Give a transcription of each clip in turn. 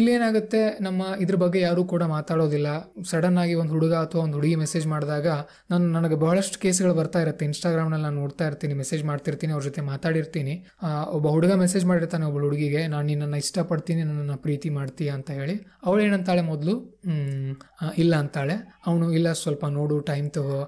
ಇಲ್ಲೇನಾಗುತ್ತೆ? ನಮ್ಮ ಇದ್ರ ಬಗ್ಗೆ ಯಾರೂ ಕೂಡ ಮಾತಾಡೋದಿಲ್ಲ. ಸಡನ್ ಆಗಿ ಒಂದು ಹುಡುಗ ಅಥವಾ ಒಂದು ಹುಡುಗಿ ಮೆಸೇಜ್ ಮಾಡಿದಾಗ ನಾನು ನನಗೆ ಬಹಳಷ್ಟು ಕೇಸ್ಗಳು ಬರ್ತಾ ಇರುತ್ತೆ. ಇನ್ಸ್ಟಾಗ್ರಾಮ್ನಲ್ಲಿ ನಾನು ನೋಡ್ತಾ ಇರ್ತೀನಿ ಮೆಸೇಜ್ ಮಾಡ್ತಿರ್ತೀನಿ, ಅವ್ರ ಜೊತೆ ಮಾತಾಡಿರ್ತೀನಿ. ಒಬ್ಬ ಹುಡುಗ ಮೆಸೇಜ್ ಮಾಡಿರ್ತಾನೆ ಒಬ್ಬ ಹುಡುಗಿಗೆ, ನಾನು ನಿನ್ನನ್ನು ಇಷ್ಟಪಡ್ತೀನಿ, ನನ್ನನ್ನು ಪ್ರೀತಿ ಮಾಡ್ತೀಯ ಅಂತ ಹೇಳಿ. ಅವಳು ಏನಂತಾಳೆ ಮೊದಲು? ಇಲ್ಲ ಅಂತಾಳೆ. ಅವನು, ಇಲ್ಲ, ಸ್ವಲ್ಪ ನೋಡು ಟೈಮ್ ತಗೋ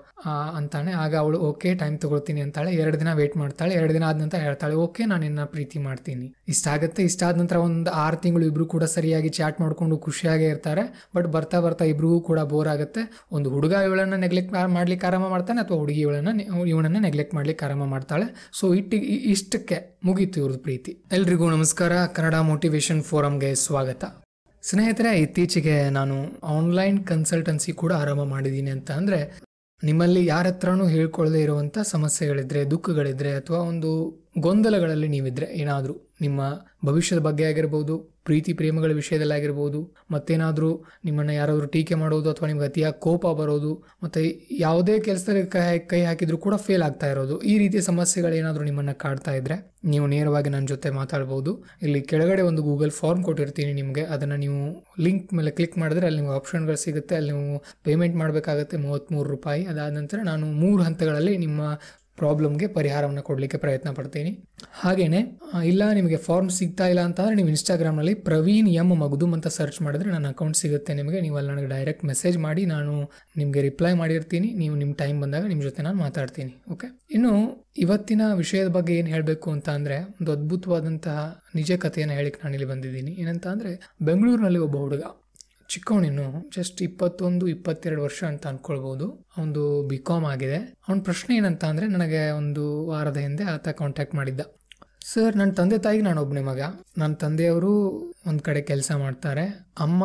ಅಂತಾನೆ. ಆಗ ಅವಳು, ಓಕೆ ಟೈಮ್ ತಗೊಳ್ತೀನಿ ಅಂತಾಳೆ. ಎರಡು ದಿನ ವೇಟ್ ಮಾಡ್ತಾಳೆ. ಎರಡು ದಿನ ಆದ ಹೇಳ್ತಾಳೆ, ಓಕೆ, ನಾನು ನಿನ್ನ ಪ್ರೀತಿ ಮಾಡ್ತೀನಿ. ಇಷ್ಟ ಆಗುತ್ತೆ? ಇಷ್ಟ ಆದ ನಂತರ ಒಂದು ಆರು ತಿಂಗಳು ಇಬ್ಬರು ಕೂಡ ಸರಿಯಾಗಿ ಚಾಟ್ ಮಾಡಿಕೊಂಡು ಖುಷಿಯಾಗೇ ಇರ್ತಾರೆ. ಬಟ್ ಬರ್ತಾ ಬರ್ತಾ ಇಬ್ಬರಿಗೂ ಕೂಡ ಬೋರ್ ಆಗುತ್ತೆ. ಒಂದು ಹುಡುಗ ಇವಳನ್ನು ನೆಗ್ಲೆಕ್ಟ್ ಮಾಡ್ಲಿಕ್ಕೆ ಆರಂಭ ಮಾಡ್ತಾನೆ ಅಥವಾ ಹುಡುಗಿ ಇವಳನ್ನು ಇವಳನ್ನು ನೆಗ್ಲೆಕ್ಟ್ ಮಾಡ್ಲಿಕ್ಕೆ ಆರಂಭ ಮಾಡ್ತಾಳೆ. ಸೊ ಇಟ್ಟು ಇಷ್ಟಕ್ಕೆ ಮುಗೀತು ಇವ್ರದ್ದು ಪ್ರೀತಿ. ಎಲ್ರಿಗೂ ನಮಸ್ಕಾರ. ಕನ್ನಡ ಮೋಟಿವೇಶನ್ ಫೋರಮ್ಗೆ ಸ್ವಾಗತ. ಸ್ನೇಹಿತರೆ, ಇತ್ತೀಚೆಗೆ ನಾನು ಆನ್ಲೈನ್ ಕನ್ಸಲ್ಟೆನ್ಸಿ ಕೂಡ ಆರಂಭ ಮಾಡಿದ್ದೀನಿ ಅಂತ ಅಂದರೆ, ನಿಮ್ಮಲ್ಲಿ ಯಾರ ಹತ್ರನೂ ಹೇಳ್ಕೊಳ್ಳದೆ ಇರುವಂಥ ಸಮಸ್ಯೆಗಳಿದ್ರೆ, ದುಃಖಗಳಿದ್ರೆ ಅಥವಾ ಒಂದು ಗೊಂದಲಗಳಲ್ಲಿ ನೀವಿದ್ರೆ ಏನಾದರೂ ನಿಮ್ಮ ಭವಿಷ್ಯದ ಬಗ್ಗೆ ಆಗಿರ್ಬೋದು, ಪ್ರೀತಿ, ಪ್ರೇಮಗಳ ವಿಷಯದಲ್ಲಿ ಆಗಿರ್ಬೋದು, ಮತ್ತೇನಾದರೂ ನಿಮ್ಮನ್ನು ಯಾರಾದರೂ ಟೀಕೆ ಮಾಡೋದು ಅಥವಾ ನಿಮ್ಗೆ ಅತಿಯಾಗಿ ಕೋಪ ಬರೋದು, ಮತ್ತು ಯಾವುದೇ ಕೆಲಸದಲ್ಲಿ ಕೈ ಕೈ ಹಾಕಿದ್ರು ಕೂಡ ಫೇಲ್ ಆಗ್ತಾ ಇರೋದು, ಈ ರೀತಿಯ ಸಮಸ್ಯೆಗಳೇನಾದರೂ ನಿಮ್ಮನ್ನು ಕಾಡ್ತಾ ಇದ್ದರೆ ನೀವು ನೇರವಾಗಿ ನನ್ನ ಜೊತೆ ಮಾತಾಡ್ಬೋದು. ಇಲ್ಲಿ ಕೆಳಗಡೆ ಒಂದು ಗೂಗಲ್ ಫಾರ್ಮ್ ಕೊಟ್ಟಿರ್ತೀನಿ ನಿಮಗೆ, ಅದನ್ನು ನೀವು ಲಿಂಕ್ ಮೇಲೆ ಕ್ಲಿಕ್ ಮಾಡಿದ್ರೆ ಅಲ್ಲಿ ನಿಮ್ಗೆ ಆಪ್ಷನ್ಗಳು ಸಿಗುತ್ತೆ. ಅಲ್ಲಿ ನೀವು ಪೇಮೆಂಟ್ ಮಾಡಬೇಕಾಗುತ್ತೆ ಮೂವತ್ತ್ಮೂರು ರೂಪಾಯಿ. ಅದಾದ ನಂತರ ನಾನು ಮೂರು ಹಂತಗಳಲ್ಲಿ ನಿಮ್ಮ ಪ್ರಾಬ್ಲಮ್ಗೆ ಪರಿಹಾರವನ್ನು ಕೊಡಲಿಕ್ಕೆ ಪ್ರಯತ್ನ ಪಡ್ತೀನಿ. ಹಾಗೆಯೇ ಇಲ್ಲ ನಿಮಗೆ ಫಾರ್ಮ್ ಸಿಗ್ತಾ ಇಲ್ಲ ಅಂತಂದರೆ ನೀವು ಇನ್ಸ್ಟಾಗ್ರಾಮ್ನಲ್ಲಿ ಪ್ರವೀಣ್ ಎಂ ಮಗುದುಮ್ ಅಂತ ಸರ್ಚ್ ಮಾಡಿದ್ರೆ ನನ್ನ ಅಕೌಂಟ್ ಸಿಗುತ್ತೆ ನಿಮಗೆ. ನೀವು ಅಲ್ಲಿ ನನಗೆ ಡೈರೆಕ್ಟ್ ಮೆಸೇಜ್ ಮಾಡಿ, ನಾನು ನಿಮಗೆ ರಿಪ್ಲೈ ಮಾಡಿರ್ತೀನಿ. ನೀವು ನಿಮ್ಮ ಟೈಮ್ ಬಂದಾಗ ನಿಮ್ಮ ಜೊತೆ ನಾನು ಮಾತಾಡ್ತೀನಿ ಓಕೆ ಇನ್ನು ಇವತ್ತಿನ ವಿಷಯದ ಬಗ್ಗೆ ಏನು ಹೇಳಬೇಕು ಅಂತ ಅಂದರೆ, ಒಂದು ಅದ್ಭುತವಾದಂತಹ ನಿಜ ಕಥೆಯನ್ನು ಹೇಳಿಕ್ಕೆ ನಾನು ಇಲ್ಲಿ ಬಂದಿದ್ದೀನಿ. ಏನಂತ ಅಂದರೆ, ಬೆಂಗಳೂರಿನಲ್ಲಿ ಒಬ್ಬ ಹುಡುಗ ಚಿಕ್ಕವನಿನ್ನು ಜಸ್ಟ್ ಇಪ್ಪತ್ತೊಂದು, ಇಪ್ಪತ್ತೆರಡು ವರ್ಷ ಅಂತ ಅಂದ್ಕೊಳ್ಬೋದು ಅವನು ಬಿ ಕಾಮ್ ಆಗಿದೆ. ಅವನ ಪ್ರಶ್ನೆ ಏನಂತ ಅಂದರೆ ನನಗೆ ಒಂದು ವಾರದ ಹಿಂದೆ ಆತ ಕಾಂಟ್ಯಾಕ್ಟ್ ಮಾಡಿದ್ದ. ಸರ್ ನನ್ನ ತಂದೆ ತಾಯಿಗೆ ನಾನು ಒಬ್ಬನೇ ಮಗ. ನನ್ನ ತಂದೆಯವರು ಒಂದು ಕಡೆ ಕೆಲಸ ಮಾಡ್ತಾರೆ. ಅಮ್ಮ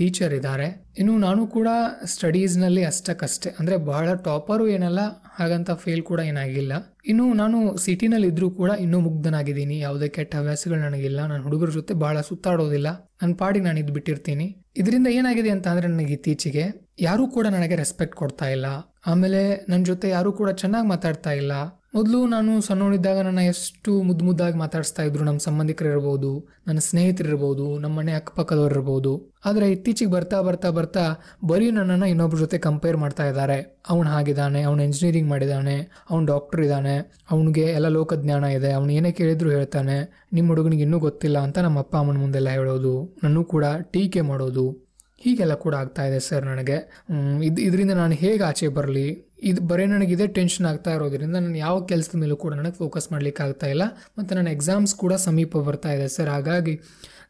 ಟೀಚರ್ ಇದ್ದಾರೆ. ಇನ್ನು ನಾನು ಕೂಡ ಸ್ಟಡೀಸ್ನಲ್ಲಿ ಅಷ್ಟಕ್ಕಷ್ಟೇ. ಅಂದರೆ ಬಹಳ ಟಾಪರು ಏನಲ್ಲ, ಹಾಗಂತ ಫೇಲ್ ಕೂಡ ಏನಾಗಿಲ್ಲ. ಇನ್ನು ನಾನು ಸಿಟಿನಲ್ಲಿ ಇದ್ರೂ ಕೂಡ ಇನ್ನೂ ಮುಗ್ಧನಾಗಿದ್ದೀನಿ. ಯಾವುದೇ ಕೆಟ್ಟ ಹವ್ಯಾಸಗಳು ನನಗಿಲ್ಲ. ನಾನು ಹುಡುಗರ ಜೊತೆ ಬಹಳ ಸುತ್ತಾಡೋದಿಲ್ಲ. ನನ್ನ ಪಾಡಿಗೆ ನಾನು ಇದು ಬಿಟ್ಟಿರ್ತೀನಿ. ಇದರಿಂದ ಏನಾಗಿದೆ ಅಂತ ಅಂದರೆ ನನಗೆ ಇತ್ತೀಚೆಗೆ ಯಾರೂ ಕೂಡ ನನಗೆ ರೆಸ್ಪೆಕ್ಟ್ ಕೊಡ್ತಾ ಇಲ್ಲ. ಆಮೇಲೆ ನನ್ನ ಜೊತೆ ಯಾರೂ ಕೂಡ ಚೆನ್ನಾಗಿ ಮಾತಾಡ್ತಾ ಇಲ್ಲ. ಮೊದಲು ನಾನು ಸಣ್ಣವನಿದ್ದಾಗ ನನ್ನ ಎಷ್ಟು ಮುದ್ದು ಮುದ್ದಾಗಿ ಮಾತಾಡಿಸ್ತಾ ಇದ್ರು. ನಮ್ಮ ಸಂಬಂಧಿಕರು ಇರ್ಬೋದು ನನ್ನ ಸ್ನೇಹಿತರು ಇರ್ಬೋದು ನಮ್ಮ ಮನೆ ಅಕ್ಕಪಕ್ಕದವ್ರು ಇರ್ಬೋದು ಆದರೆ ಇತ್ತೀಚೆಗೆ ಬರ್ತಾ ಬರ್ತಾ ಬರ್ತಾ ಬರೀ ನನ್ನನ್ನು ಇನ್ನೊಬ್ರ ಜೊತೆ ಕಂಪೇರ್ ಮಾಡ್ತಾ ಇದ್ದಾರೆ. ಅವನು ಹಾಗಿದ್ದಾನೆ, ಅವನು ಇಂಜಿನಿಯರಿಂಗ್ ಮಾಡಿದ್ದಾನೆ, ಅವ್ನು ಡಾಕ್ಟರ್ ಇದ್ದಾನೆ, ಅವನಿಗೆ ಎಲ್ಲ ಲೋಕಜ್ಞಾನ ಇದೆ, ಅವನು ಏನೇ ಕೇಳಿದ್ರು ಹೇಳ್ತಾನೆ ನಿಮ್ಮ ಹುಡುಗನಿಗೆ ಇನ್ನೂ ಗೊತ್ತಿಲ್ಲ ಅಂತ ನಮ್ಮ ಅಪ್ಪ, ಅಮ್ಮನ ಮುಂದೆಲ್ಲ ಹೇಳೋದು ನನ್ನೂ ಕೂಡ ಟೀಕೆ ಮಾಡೋದು. ಹೀಗೆಲ್ಲ ಕೂಡ ಆಗ್ತಾ ಇದೆ ಸರ್ ನನಗೆ. ಇದು ಇದರಿಂದ ನಾನು ಹೇಗೆ ಆಚೆ ಬರಲಿ? ಇದು ಬರೀ ನನಗೆ ಇದೇ ಟೆನ್ಷನ್ ಆಗ್ತಾ ಇರೋದ್ರಿಂದ ನಾನು ಯಾವ ಕೆಲಸದ ಮೇಲೂ ಕೂಡ ನನಗೆ ಫೋಕಸ್ ಮಾಡ್ಲಿಕ್ಕೆ ಆಗ್ತಾ ಇಲ್ಲ. ಮತ್ತು ನನ್ನ ಎಕ್ಸಾಮ್ಸ್ ಕೂಡ ಸಮೀಪ ಬರ್ತಾ ಇದೆ ಸರ್. ಹಾಗಾಗಿ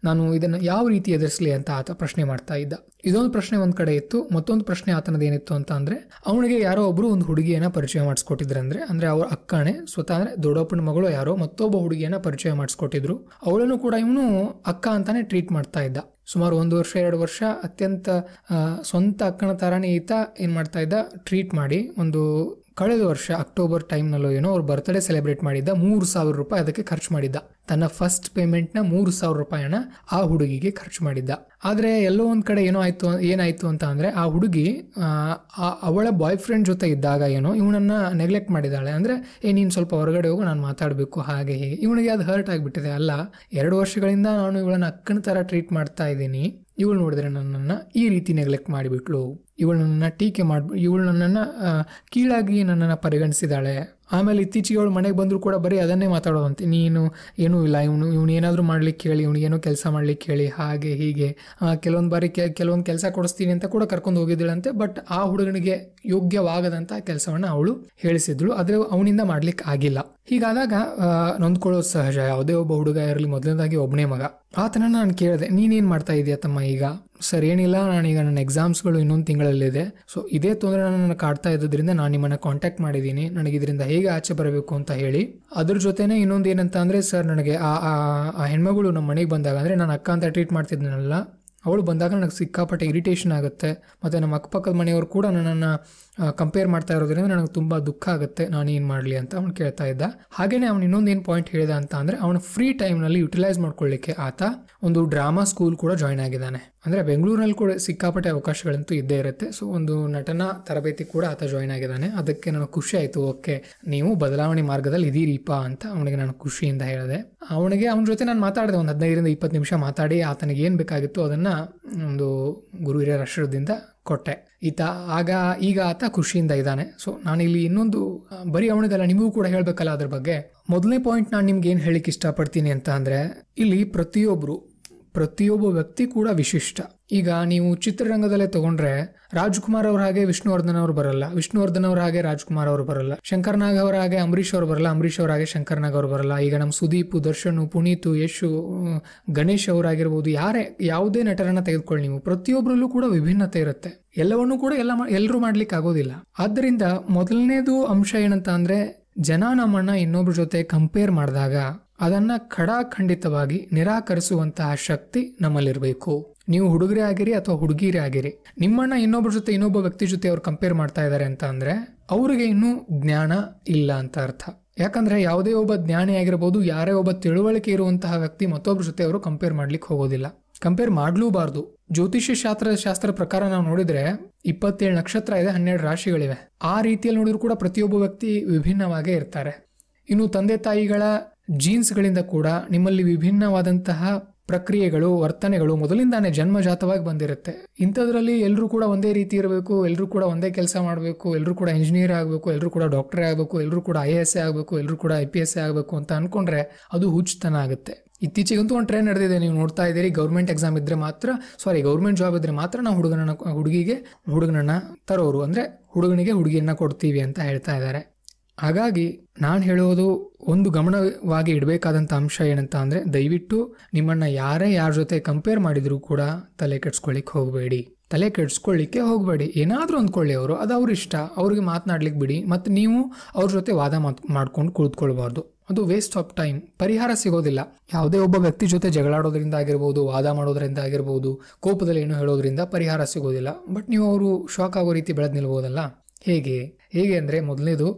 ನಾನು ಇದನ್ನು ಯಾವ ರೀತಿ ಎದುರಿಸಲಿ ಅಂತ ಆತ ಪ್ರಶ್ನೆ ಮಾಡ್ತಾ ಇದ್ದ. ಇದೊಂದು ಪ್ರಶ್ನೆ ಒಂದು ಕಡೆ ಇತ್ತು, ಮತ್ತೊಂದು ಪ್ರಶ್ನೆ ಆತನದ ಏನಿತ್ತು ಅಂತ ಅಂದರೆ, ಅವನಿಗೆ ಯಾರೋ ಒಬ್ಬರು ಒಂದು ಹುಡುಗಿಯನ್ನ ಪರಿಚಯ ಮಾಡಿಸ್ಕೊಟ್ಟಿದ್ರಂದ್ರೆ, ಅಂದರೆ ಅವರ ಅಕ್ಕನೇ, ಸ್ವತಃ ಅಂದರೆ ದೊಡ್ಡಪ್ಪನ ಮಗಳು ಯಾರೋ ಮತ್ತೊಬ್ಬ ಹುಡುಗಿಯನ್ನ ಪರಿಚಯ ಮಾಡಿಸ್ಕೊಟ್ಟಿದ್ರು. ಅವಳನ್ನು ಕೂಡ ಇವನು ಅಕ್ಕ ಅಂತಾನೆ ಟ್ರೀಟ್ ಮಾಡ್ತಾ ಇದ್ದ. ಸುಮಾರು ಒಂದು ವರ್ಷ, ಎರಡು ವರ್ಷ ಅತ್ಯಂತ ಸ್ವಂತ ಅಕ್ಕನ ಥರನೇ ಈತ ಏನು ಮಾಡ್ತಾ ಇದ್ದ ಟ್ರೀಟ್ ಮಾಡಿ ಒಂದು ಕಳೆದ ವರ್ಷ ಅಕ್ಟೋಬರ್ ಟೈಮ್ನಲ್ಲೋ ಏನೋ ಅವ್ರ ಬರ್ತ್ಡೇ ಸೆಲೆಬ್ರೇಟ್ ಮಾಡಿದ್ದ, ಮೂರು ಸಾವಿರ ರೂಪಾಯಿ ಅದಕ್ಕೆ ಖರ್ಚು ಮಾಡಿದ್ದ. ತನ್ನ ಫಸ್ಟ್ ಪೇಮೆಂಟ್ನ ಮೂರು ಸಾವಿರ ರೂಪಾಯನ್ನ ಆ ಹುಡುಗಿಗೆ ಖರ್ಚು ಮಾಡಿದ್ದ. ಆದರೆ ಎಲ್ಲೋ ಒಂದು ಕಡೆ ಏನೋ ಆಯಿತು, ಏನಾಯಿತು ಅಂತ ಅಂದರೆ ಆ ಹುಡುಗಿ ಅವಳ ಬಾಯ್ ಫ್ರೆಂಡ್ ಜೊತೆ ಇದ್ದಾಗ ಏನೋ ಇವನನ್ನು ನೆಗ್ಲೆಕ್ಟ್ ಮಾಡಿದ್ದಾಳೆ ಅಂದರೆ, ಏ, ನೀನು ಸ್ವಲ್ಪ ಹೊರಗಡೆ ಹೋಗು, ನಾನು ಮಾತಾಡಬೇಕು, ಹಾಗೆ, ಹೀಗೆ. ಇವನಿಗೆ ಅದು ಹರ್ಟ್ ಆಗಿಬಿಟ್ಟಿದೆ. ಅಲ್ಲ, ಎರಡು ವರ್ಷಗಳಿಂದ ನಾನು ಇವಳನ್ನ ಅಕ್ಕನ ಥರ ಟ್ರೀಟ್ ಮಾಡ್ತಾ ಇದ್ದೀನಿ. ಇವಳು ನೋಡಿದ್ರೆ ನನ್ನನ್ನು ಈ ರೀತಿ ನೆಗ್ಲೆಕ್ಟ್ ಮಾಡಿಬಿಟ್ಲು. ಇವಳು ನನ್ನನ್ನು ಟೀಕೆ ಮಾಡಿ ಇವಳು ನನ್ನನ್ನು ಕೀಳಾಗಿ ನನ್ನನ್ನು ಪರಿಗಣಿಸಿದಾಳೆ. ಆಮೇಲೆ ಇತ್ತೀಚೆಗೆ ಅವಳು ಮನೆಗೆ ಬಂದರೂ ಕೂಡ ಬರೀ ಅದನ್ನೇ ಮಾತಾಡೋದಂತೆ. ನೀನು ಏನೂ ಇಲ್ಲ, ಇವನು ಇವನು ಏನಾದರೂ ಮಾಡ್ಲಿಕ್ಕೆ ಕೇಳಿ ಇವನಿಗೇನೋ ಕೆಲಸ ಮಾಡ್ಲಿಕ್ಕೆ ಹೇಳಿ ಹಾಗೆ, ಹೀಗೆ ಕೆಲವೊಂದು ಬಾರಿ ಕೆಲವೊಂದು ಕೆಲಸ ಕೊಡಿಸ್ತೀನಿ ಅಂತ ಕೂಡ ಕರ್ಕೊಂಡು ಹೋಗಿದ್ದಳಂತೆ, ಬಟ್ ಆ ಹುಡುಗನಿಗೆ ಯೋಗ್ಯವಾಗದಂಥ ಕೆಲಸವನ್ನು ಅವಳು ಹೇಳಿಸಿದ್ಳು. ಆದರೆ ಅವನಿಂದ ಮಾಡ್ಲಿಕ್ಕೆ ಆಗಿಲ್ಲ. ಹೀಗಾದಾಗ ನೊಂದ್ಕೊಳ್ಳೋದು ಸಹಜ. ಯಾವುದೇ ಒಬ್ಬ ಹುಡುಗ ಇರಲಿ, ಮೊದಲನೇದಾಗಿ ಒಬ್ಬನೇ ಮಗ. ಆತನ ನಾನು ಕೇಳಿದೆ, ನೀನೇನು ಮಾಡ್ತಾ ತಮ್ಮ ಈಗ? ಸರ್, ಏನಿಲ್ಲ, ನಾನೀಗ ನನ್ನ ಎಕ್ಸಾಮ್ಸ್ಗಳು ಇನ್ನೊಂದು ತಿಂಗಳಲ್ಲಿದೆ. ಸೊ ಇದೇ ತೊಂದರೆ ನನ್ನ ಕಾಡ್ತಾ ಇದ್ದುದರಿಂದ ನಾನು ನಿಮ್ಮನ್ನು ಕಾಂಟ್ಯಾಕ್ಟ್ ಮಾಡಿದ್ದೀನಿ. ನನಗೆ ಇದರಿಂದ ಹೇಗೆ ಆಚೆ ಬರಬೇಕು ಅಂತ ಹೇಳಿ. ಅದ್ರ ಜೊತೆನೇ ಇನ್ನೊಂದು ಏನಂತ ಅಂದರೆ, ಸರ್, ನನಗೆ ಆ, ಆ- ಆ ಹೆಣ್ಮಗಳು ನಮ್ಮ ಮನೆಗೆ ಬಂದಾಗ ಅಂದರೆ ನಾನು ಅಕ್ಕ ಅಂತ ಟ್ರೀಟ್ ಮಾಡ್ತಿದ್ದೀನಲ್ಲ ಅವಳು ಬಂದಾಗ ನನಗೆ ಸಿಕ್ಕಾಪಟ್ಟೆ ಇರಿಟೇಷನ್ ಆಗುತ್ತೆ. ಮತ್ತು ನಮ್ಮ ಅಕ್ಕಪಕ್ಕದ ಮನೆಯವರು ಕೂಡ ನನ್ನನ್ನು ಕಂಪೇರ್ ಮಾಡ್ತಾ ಇರೋದ್ರಿಂದ ನನಗೆ ತುಂಬ ದುಃಖ ಆಗುತ್ತೆ ನಾನು ಏನು ಮಾಡಲಿ ಅಂತ ಅವ್ನು ಕೇಳ್ತಾ ಇದ್ದ. ಹಾಗೆಯೇ ಅವ್ನು ಇನ್ನೊಂದು ಏನು ಪಾಯಿಂಟ್ ಹೇಳಿದ ಅಂತ ಅಂದರೆ ಅವನು ಫ್ರೀ ಟೈಮ್ನಲ್ಲಿ ಯುಟಿಲೈಸ್ ಮಾಡ್ಕೊಳ್ಳಿಕ್ಕೆ ಆತ ಒಂದು ಡ್ರಾಮಾ ಸ್ಕೂಲ್ ಕೂಡ ಜಾಯ್ನ್ ಆಗಿದ್ದಾನೆ. ಅಂದರೆ ಬೆಂಗಳೂರಿನಲ್ಲಿ ಕೂಡ ಸಿಕ್ಕಾಪಟ್ಟೆ ಅವಕಾಶಗಳಂತೂ ಇದ್ದೇ ಇರುತ್ತೆ. ಸೊ ಒಂದು ನಟನ ತರಬೇತಿ ಕೂಡ ಆತ ಜಾಯ್ನ್ ಆಗಿದ್ದಾನೆ. ಅದಕ್ಕೆ ನನಗೆ ಖುಷಿ ಆಯಿತು, ಓಕೆ, ನೀವು ಬದಲಾವಣೆ ಮಾರ್ಗದಲ್ಲಿ ಇದೀರಿಪ್ಪ ಅಂತ ಅವನಿಗೆ ನಾನು ಖುಷಿಯಿಂದ ಹೇಳಿದೆ. ಅವನಿಗೆ ಅವನ ಜೊತೆ ನಾನು ಮಾತಾಡಿದೆ, ಒಂದು ಹದಿನೈದರಿಂದ ಇಪ್ಪತ್ತು ನಿಮಿಷ ಮಾತಾಡಿ ಆತನಿಗೆ ಏನು ಬೇಕಾಗಿತ್ತು ಅದನ್ನು ಒಂದು ಗುರು ಹಿರಿಯರ ಕೊಟ್ಟೆ. ಈತ ಆಗ, ಈಗ ಆತ ಖುಷಿಯಿಂದ ಇದ್ದಾನೆ. ಸೊ ನಾನಿಲ್ಲಿ ಇನ್ನೊಂದು ಬರೀ ಅವನಿಗಲ್ಲ ನಿಮಗೂ ಕೂಡ ಹೇಳಬೇಕಲ್ಲ ಅದ್ರ ಬಗ್ಗೆ. ಮೊದಲನೇ ಪಾಯಿಂಟ್ ನಾನು ನಿಮ್ಗೆ ಏನು ಹೇಳಿಕ್ಕೆ ಇಷ್ಟಪಡ್ತೀನಿ ಅಂತ ಅಂದರೆ, ಇಲ್ಲಿ ಪ್ರತಿಯೊಬ್ಬರು ಪ್ರತಿಯೊಬ್ಬ ವ್ಯಕ್ತಿ ಕೂಡ ವಿಶಿಷ್ಟ. ಈಗ ನೀವು ಚಿತ್ರರಂಗದಲ್ಲೇ ತಗೊಂಡ್ರೆ ರಾಜ್ಕುಮಾರ್ ಅವ್ರ ಹಾಗೆ ವಿಷ್ಣುವರ್ಧನ್ ಅವ್ರು ಬರಲ್ಲ. ವಿಷ್ಣುವರ್ಧನ್ ಅವ್ರ ಹಾಗೆ ರಾಜ್ಕುಮಾರ್ ಅವರು ಬರಲ್ಲ. ಶಂಕರ್ ನಾಗ್ ಅವರ ಹಾಗೆ ಅಂಬರೀಶ್ ಅವ್ರು ಬರಲ್ಲ. ಅಂಬರೀಶ್ ಅವ್ರ ಹಾಗೆ ಶಂಕರ್ ನಾಗ್ ಅವ್ರು ಬರಲ್ಲ. ಈಗ ನಮ್ಮ ಸುದೀಪ್, ದರ್ಶನ್, ಪುನೀತ್, ಯಶು ಗಣೇಶ್ ಅವರಾಗಿರ್ಬೋದು ಯಾರೇ, ಯಾವುದೇ ನಟರನ್ನ ತೆಗೆದುಕೊಳ್ಳಿ ನೀವು. ಪ್ರತಿಯೊಬ್ಬರಲ್ಲೂ ಕೂಡ ವಿಭಿನ್ನತೆ ಇರುತ್ತೆ. ಎಲ್ಲವನ್ನೂ ಕೂಡ ಎಲ್ಲ ಎಲ್ಲರೂ ಮಾಡ್ಲಿಕ್ಕೆ ಆಗೋದಿಲ್ಲ. ಆದ್ದರಿಂದ ಮೊದಲನೇದು ಅಂಶ ಏನಂತ ಅಂದ್ರೆ ಜನ ನಮ್ಮನ್ನ ಇನ್ನೊಬ್ರ ಜೊತೆ ಕಂಪೇರ್ ಮಾಡಿದಾಗ ಅದನ್ನ ಖಡಾಖಂಡಿತವಾಗಿ ನಿರಾಕರಿಸುವಂತಹ ಶಕ್ತಿ ನಮ್ಮಲ್ಲಿರಬೇಕು. ನೀವು ಹುಡುಗರೇ ಆಗಿರಿ ಅಥವಾ ಹುಡುಗಿರೇ ಆಗಿರಿ ನಿಮ್ಮನ್ನ ಇನ್ನೊಬ್ಬರ ಜೊತೆ ಇನ್ನೊಬ್ಬ ವ್ಯಕ್ತಿ ಜೊತೆ ಅವ್ರು ಕಂಪೇರ್ ಮಾಡ್ತಾ ಇದ್ದಾರೆ ಅಂತ ಅಂದ್ರೆ ಅವರಿಗೆ ಇನ್ನೂ ಜ್ಞಾನ ಇಲ್ಲ ಅಂತ ಅರ್ಥ. ಯಾಕಂದ್ರೆ ಯಾವುದೇ ಒಬ್ಬ ಜ್ಞಾನಿ ಆಗಿರ್ಬೋದು, ಯಾರೇ ಒಬ್ಬ ತಿಳುವಳಿಕೆ ಇರುವಂತಹ ವ್ಯಕ್ತಿ ಮತ್ತೊಬ್ಬರ ಜೊತೆ ಅವರು ಕಂಪೇರ್ ಮಾಡ್ಲಿಕ್ಕೆ ಹೋಗೋದಿಲ್ಲ. ಕಂಪೇರ್ ಮಾಡ್ಲೂಬಾರ್ದು. ಜ್ಯೋತಿಷ್ಯ ಶಾಸ್ತ್ರ ಶಾಸ್ತ್ರ ಪ್ರಕಾರ ನಾವು ನೋಡಿದ್ರೆ ಇಪ್ಪತ್ತೇಳು ನಕ್ಷತ್ರ ಇದೆ, ಹನ್ನೆರಡು ರಾಶಿಗಳಿವೆ. ಆ ರೀತಿಯಲ್ಲಿ ನೋಡಿದ್ರು ಕೂಡ ಪ್ರತಿಯೊಬ್ಬ ವ್ಯಕ್ತಿ ವಿಭಿನ್ನವಾಗೇ ಇರ್ತಾರೆ. ಇನ್ನು ತಂದೆ ತಾಯಿಗಳ ಜೀನ್ಸ್ಗಳಿಂದ ಕೂಡ ನಿಮ್ಮಲ್ಲಿ ವಿಭಿನ್ನವಾದಂತಹ ಪ್ರಕ್ರಿಯೆಗಳು, ವರ್ತನೆಗಳು ಮೊದಲಿಂದಾನೇ ಜನ್ಮಜಾತವಾಗಿ ಬಂದಿರುತ್ತೆ. ಇಂಥದ್ರಲ್ಲಿ ಎಲ್ಲರೂ ಕೂಡ ಒಂದೇ ರೀತಿ ಇರಬೇಕು ಎಲ್ಲರೂ ಕೂಡ ಒಂದೇ ಕೆಲಸ ಮಾಡಬೇಕು ಎಲ್ಲರೂ ಕೂಡ ಇಂಜಿನಿಯರ್ ಆಗಬೇಕು ಎಲ್ಲರೂ ಕೂಡ ಡಾಕ್ಟರ್ ಆಗಬೇಕು ಎಲ್ಲರೂ ಕೂಡ ಐ ಎಸ್ ಎ ಆಗಬೇಕು ಎಲ್ಲರೂ ಕೂಡ ಐ ಪಿ ಎಸ್ ಆಗಬೇಕು ಅಂತ ಅನ್ಕೊಂಡ್ರೆ ಅದು ಹುಚ್ಚುತನ ಆಗುತ್ತೆ. ಇತ್ತೀಚೆಗಂತೂ ಒಂದು ಟ್ರೈನ್ ನಡೆದಿದೆ, ನೀವು ನೋಡ್ತಾ ಇದ್ದೀರಿ ಗೌರ್ಮೆಂಟ್ ಎಕ್ಸಾಮ್ ಇದ್ರೆ ಮಾತ್ರ ಸಾರಿ ಗೌರ್ಮೆಂಟ್ ಜಾಬ್ ಇದ್ರೆ ಮಾತ್ರ ನಾವು ಹುಡುಗನನ್ನ, ಹುಡುಗಿಗೆ, ಹುಡುಗನನ್ನ ತರೋರು. ಅಂದ್ರೆ ಹುಡುಗನಿಗೆ ಹುಡುಗಿಯನ್ನ ಕೊಡ್ತೀವಿ ಅಂತ ಹೇಳ್ತಾ ಇದ್ದಾರೆ. ಹಾಗಾಗಿ ನಾನು ಹೇಳೋದು ಒಂದು ಗಮನವಾಗಿ ಇಡಬೇಕಾದಂಥ ಅಂಶ ಏನಂತ ಅಂದರೆ ದಯವಿಟ್ಟು ನಿಮ್ಮನ್ನು ಯಾರೇ ಯಾರ ಜೊತೆ ಕಂಪೇರ್ ಮಾಡಿದರೂ ಕೂಡ ತಲೆ ಕೆಡ್ಸ್ಕೊಳ್ಳಿಕ್ಕೆ ಹೋಗಬೇಡಿ. ತಲೆ ಕೆಡ್ಸ್ಕೊಳ್ಳಿಕ್ಕೆ ಹೋಗಬೇಡಿ. ಏನಾದರೂ ಅಂದ್ಕೊಳ್ಳಿ ಅವರು. ಅದು ಅವ್ರ ಇಷ್ಟ. ಅವ್ರಿಗೆ ಮಾತನಾಡ್ಲಿಕ್ಕೆ ಬಿಡಿ. ಮತ್ತು ನೀವು ಅವ್ರ ಜೊತೆ ವಾದ ಮಾತ್ ಮಾಡ್ಕೊಂಡು ಕುಳಿತುಕೊಳ್ಬಾರ್ದು ಅದು ವೇಸ್ಟ್ ಆಫ್ ಟೈಮ್ ಪರಿಹಾರ ಸಿಗೋದಿಲ್ಲ. ಯಾವುದೇ ಒಬ್ಬ ವ್ಯಕ್ತಿ ಜೊತೆ ಜಗಳಾಡೋದ್ರಿಂದ ಆಗಿರ್ಬೋದು, ವಾದ ಮಾಡೋದ್ರಿಂದ ಆಗಿರ್ಬೋದು, ಕೋಪದಲ್ಲಿ ಏನು ಹೇಳೋದ್ರಿಂದ ಪರಿಹಾರ ಸಿಗೋದಿಲ್ಲ. ಬಟ್ ನೀವು ಅವರು ಶಾಕ್ ಆಗೋ ರೀತಿ ಬೆಳೆದು ನಿಲ್ಬೋದಲ್ಲ? ಹೇಗೆ? ಹೇಗೆ ಅಂದರೆ ಮೊದಲನೇದು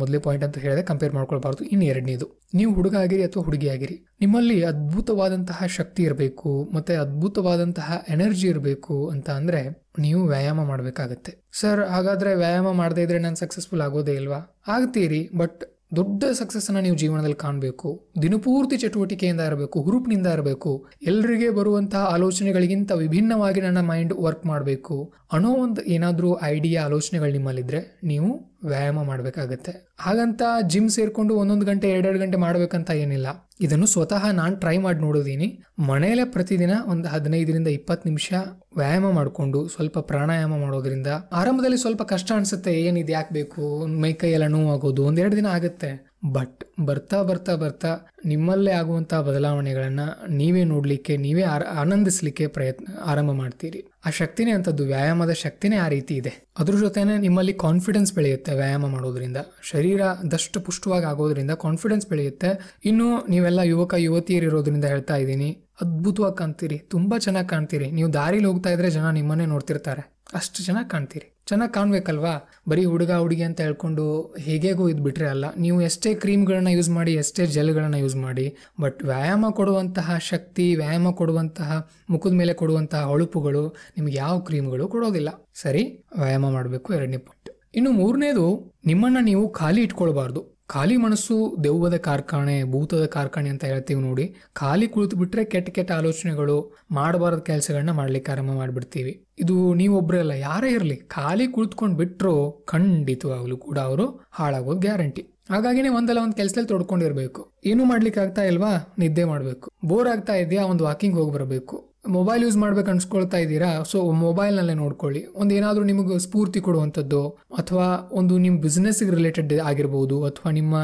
ಮೊದಲೇ ಪಾಯಿಂಟ್ ಅಂತ ಹೇಳಿದೆ ಕಂಪೇರ್ ಮಾಡ್ಕೊಳ್ಬಾರ್ದು. ಇನ್ನು ಎರಡನೇದು, ನೀವು ಹುಡುಗ ಆಗಿರಿ ಅಥವಾ ಹುಡುಗಿ ಆಗಿರಿ. ನಿಮ್ಮಲ್ಲಿ ಅದ್ಭುತವಾದಂತಹ ಶಕ್ತಿ ಇರಬೇಕು, ಮತ್ತು ಅದ್ಭುತವಾದಂತಹ ಎನರ್ಜಿ ಇರಬೇಕು ಅಂತ ಅಂದರೆ ನೀವು ವ್ಯಾಯಾಮ ಮಾಡಬೇಕಾಗತ್ತೆ. ಸರ್ ಹಾಗಾದರೆ ವ್ಯಾಯಾಮ ಮಾಡದೇ ಇದ್ರೆ ನಾನು ಸಕ್ಸಸ್ಫುಲ್ ಆಗೋದೇ ಇಲ್ವಾ? ಆಗ್ತೀರಿ ಬಟ್ ದೊಡ್ಡ ಸಕ್ಸಸ್ಸನ್ನು ನೀವು ಜೀವನದಲ್ಲಿ ಕಾಣಬೇಕು. ದಿನಪೂರ್ತಿ ಚಟುವಟಿಕೆಯಿಂದ ಇರಬೇಕು, ಹುರುಪಿನಿಂದ ಇರಬೇಕು, ಎಲ್ರಿಗೆ ಬರುವಂತಹ ಆಲೋಚನೆಗಳಿಗಿಂತ ವಿಭಿನ್ನವಾಗಿ ನನ್ನ ಮೈಂಡ್ ವರ್ಕ್ ಮಾಡಬೇಕು. ಅನ್ನೋ ಒಂದು ಏನಾದರೂ ಐಡಿಯಾ ಆಲೋಚನೆಗಳು ನಿಮ್ಮಲ್ಲಿದ್ದರೆ ನೀವು ವ್ಯಾಯಾಮ ಮಾಡಬೇಕಾಗತ್ತೆ. ಹಾಗಂತ ಜಿಮ್ ಸೇರಿಕೊಂಡು ಒಂದೊಂದು ಗಂಟೆ, ಎರಡೆರಡು ಗಂಟೆ ಮಾಡಬೇಕಂತ ಏನಿಲ್ಲ. ಇದನ್ನು ಸ್ವತಃ ನಾನು ಟ್ರೈ ಮಾಡಿ ನೋಡಿದ್ದೀನಿ. ಮನೆಯಲ್ಲೇ ಪ್ರತಿದಿನ ಒಂದು ಹದಿನೈದರಿಂದ ಇಪ್ಪತ್ತು ನಿಮಿಷ ವ್ಯಾಯಾಮ ಮಾಡಿಕೊಂಡು ಸ್ವಲ್ಪ ಪ್ರಾಣಾಯಾಮ ಮಾಡೋದ್ರಿಂದ ಆರಂಭದಲ್ಲಿ ಸ್ವಲ್ಪ ಕಷ್ಟ ಅನಿಸುತ್ತೆ ಏನಿದು ಯಾಕೆ ಬೇಕು, ಮೈ ಕೈ ಎಲ್ಲ ನೋವಾಗೋದು, ಒಂದೆರಡು ದಿನ ಆಗುತ್ತೆ. ಬಟ್ ಬರ್ತಾ ಬರ್ತಾ ಬರ್ತಾ ನಿಮ್ಮಲ್ಲೇ ಆಗುವಂಥ ಬದಲಾವಣೆಗಳನ್ನು ನೀವೇ ನೋಡಲಿಕ್ಕೆ, ನೀವೇ ಆನಂದಿಸಲಿಕ್ಕೆ ಪ್ರಯತ್ನ, ಆರಂಭ ಮಾಡ್ತೀರಿ. ಆ ಶಕ್ತಿನೇ ಅಂಥದ್ದು, ವ್ಯಾಯಾಮದ ಶಕ್ತಿನೇ ಆ ರೀತಿ ಇದೆ. ಅದ್ರ ಜೊತೆನೆ ನಿಮ್ಮಲ್ಲಿ ಕಾನ್ಫಿಡೆನ್ಸ್ ಬೆಳೆಯುತ್ತೆ ವ್ಯಾಯಾಮ ಮಾಡೋದ್ರಿಂದ. ಶರೀರ ದಷ್ಟು ಪುಷ್ಟವಾಗಿ ಆಗೋದ್ರಿಂದ ಕಾನ್ಫಿಡೆನ್ಸ್ ಬೆಳೆಯುತ್ತೆ. ಇನ್ನು ನೀವೆಲ್ಲ ಯುವಕ, ಯುವತಿಯರಿರೋದ್ರಿಂದ ಹೇಳ್ತಾ ಇದ್ದೀನಿ ಅದ್ಭುತವಾಗಿ ಕಾಣ್ತೀರಿ, ತುಂಬ ಚೆನ್ನಾಗಿ ಕಾಣ್ತೀರಿ. ನೀವು ದಾರಿಲಿ ಹೋಗ್ತಾ ಇದ್ರೆ ಜನ ನಿಮ್ಮನ್ನೇ ನೋಡ್ತಿರ್ತಾರೆ. ಅಷ್ಟು ಚೆನ್ನಾಗಿ ಕಾಣ್ತೀರಿ. ಚೆನ್ನಾಗಿ ಕಾಣಬೇಕಲ್ವಾ? ಬರೀ ಹುಡುಗ, ಹುಡುಗಿ ಅಂತ ಹೇಳ್ಕೊಂಡು ಹೇಗೇಗೂ ಇದು ಬಿಟ್ಟರೆ ಅಲ್ಲ. ನೀವು ಎಷ್ಟೇ ಕ್ರೀಮ್ಗಳನ್ನ ಯೂಸ್ ಮಾಡಿ, ಎಷ್ಟೇ ಜೆಲ್ಗಳನ್ನ ಯೂಸ್ ಮಾಡಿ ಬಟ್ ವ್ಯಾಯಾಮ ಕೊಡುವಂತಹ ಶಕ್ತಿ, ವ್ಯಾಯಾಮ ಕೊಡುವಂತಹ, ಮುಖದ ಮೇಲೆ ಕೊಡುವಂತಹ ಹೊಳಪುಗಳು ನಿಮ್ಗೆ ಯಾವ ಕ್ರೀಮ್ಗಳು ಕೊಡೋದಿಲ್ಲ. ಸರಿ, ವ್ಯಾಯಾಮ ಮಾಡಬೇಕು ಎರಡನೇ ಪಾಯಿಂಟ್ ಇನ್ನು ಮೂರನೇದು, ನಿಮ್ಮನ್ನ ನೀವು ಖಾಲಿ ಇಟ್ಕೊಳ್ಬಾರ್ದು. ಖಾಲಿ ಮನಸ್ಸು ದೆವ್ವದ ಕಾರ್ಖಾನೆ ಭೂತದ ಕಾರ್ಖಾನೆ ಅಂತ ಹೇಳ್ತೀವಿ ನೋಡಿ. ಖಾಲಿ ಕುಳಿತು ಬಿಟ್ರೆ ಕೆಟ್ಟ ಕೆಟ್ಟ ಆಲೋಚನೆಗಳು ಮಾಡಬಾರದ ಕೆಲಸಗಳನ್ನ ಮಾಡ್ಲಿಕ್ಕೆ ಆರಂಭ ಮಾಡಿಬಿಡ್ತೀವಿ. ಇದು ನೀವೊಬ್ಬರೇ ಅಲ್ಲ, ಯಾರೇ ಇರಲಿ, ಖಾಲಿ ಕುಳಿತುಕೊಂಡು ಬಿಟ್ಟರು ಖಂಡಿತವಾಗ್ಲೂ ಕೂಡ ಅವರು ಹಾಳಾಗೋದು ಗ್ಯಾರಂಟಿ. ಹಾಗಾಗಿನೇ ಒಂದಲ್ಲ ಒಂದು ಕೆಲಸದಲ್ಲಿ ತೊಡ್ಕೊಂಡಿರ್ಬೇಕು. ಏನು ಮಾಡ್ಲಿಕ್ಕೆ ಆಗ್ತಾ ಇಲ್ವಾ? ನಿದ್ದೆ ಮಾಡಬೇಕು. ಬೋರ್ ಆಗ್ತಾ ಇದೆಯಾ? ಒಂದು ವಾಕಿಂಗ್ ಹೋಗಿ ಬರಬೇಕು. ಮೊಬೈಲ್ ಯೂಸ್ ಮಾಡ್ಬೇಕು ಅನ್ಸ್ಕೊಳ್ತಾ ಇದ್ದೀರಾ? ಸೊ ಮೊಬೈಲ್ನಲ್ಲೇ ನೋಡ್ಕೊಳ್ಳಿ. ಒಂದು ಏನಾದರೂ ನಿಮಗೆ ಸ್ಫೂರ್ತಿ ಕೊಡುವಂಥದ್ದು, ಅಥವಾ ಒಂದು ನಿಮ್ಮ ಬಿಸ್ನೆಸ್ಗೆ ರಿಲೇಟೆಡ್ ಆಗಿರ್ಬೋದು, ಅಥವಾ ನಿಮ್ಮ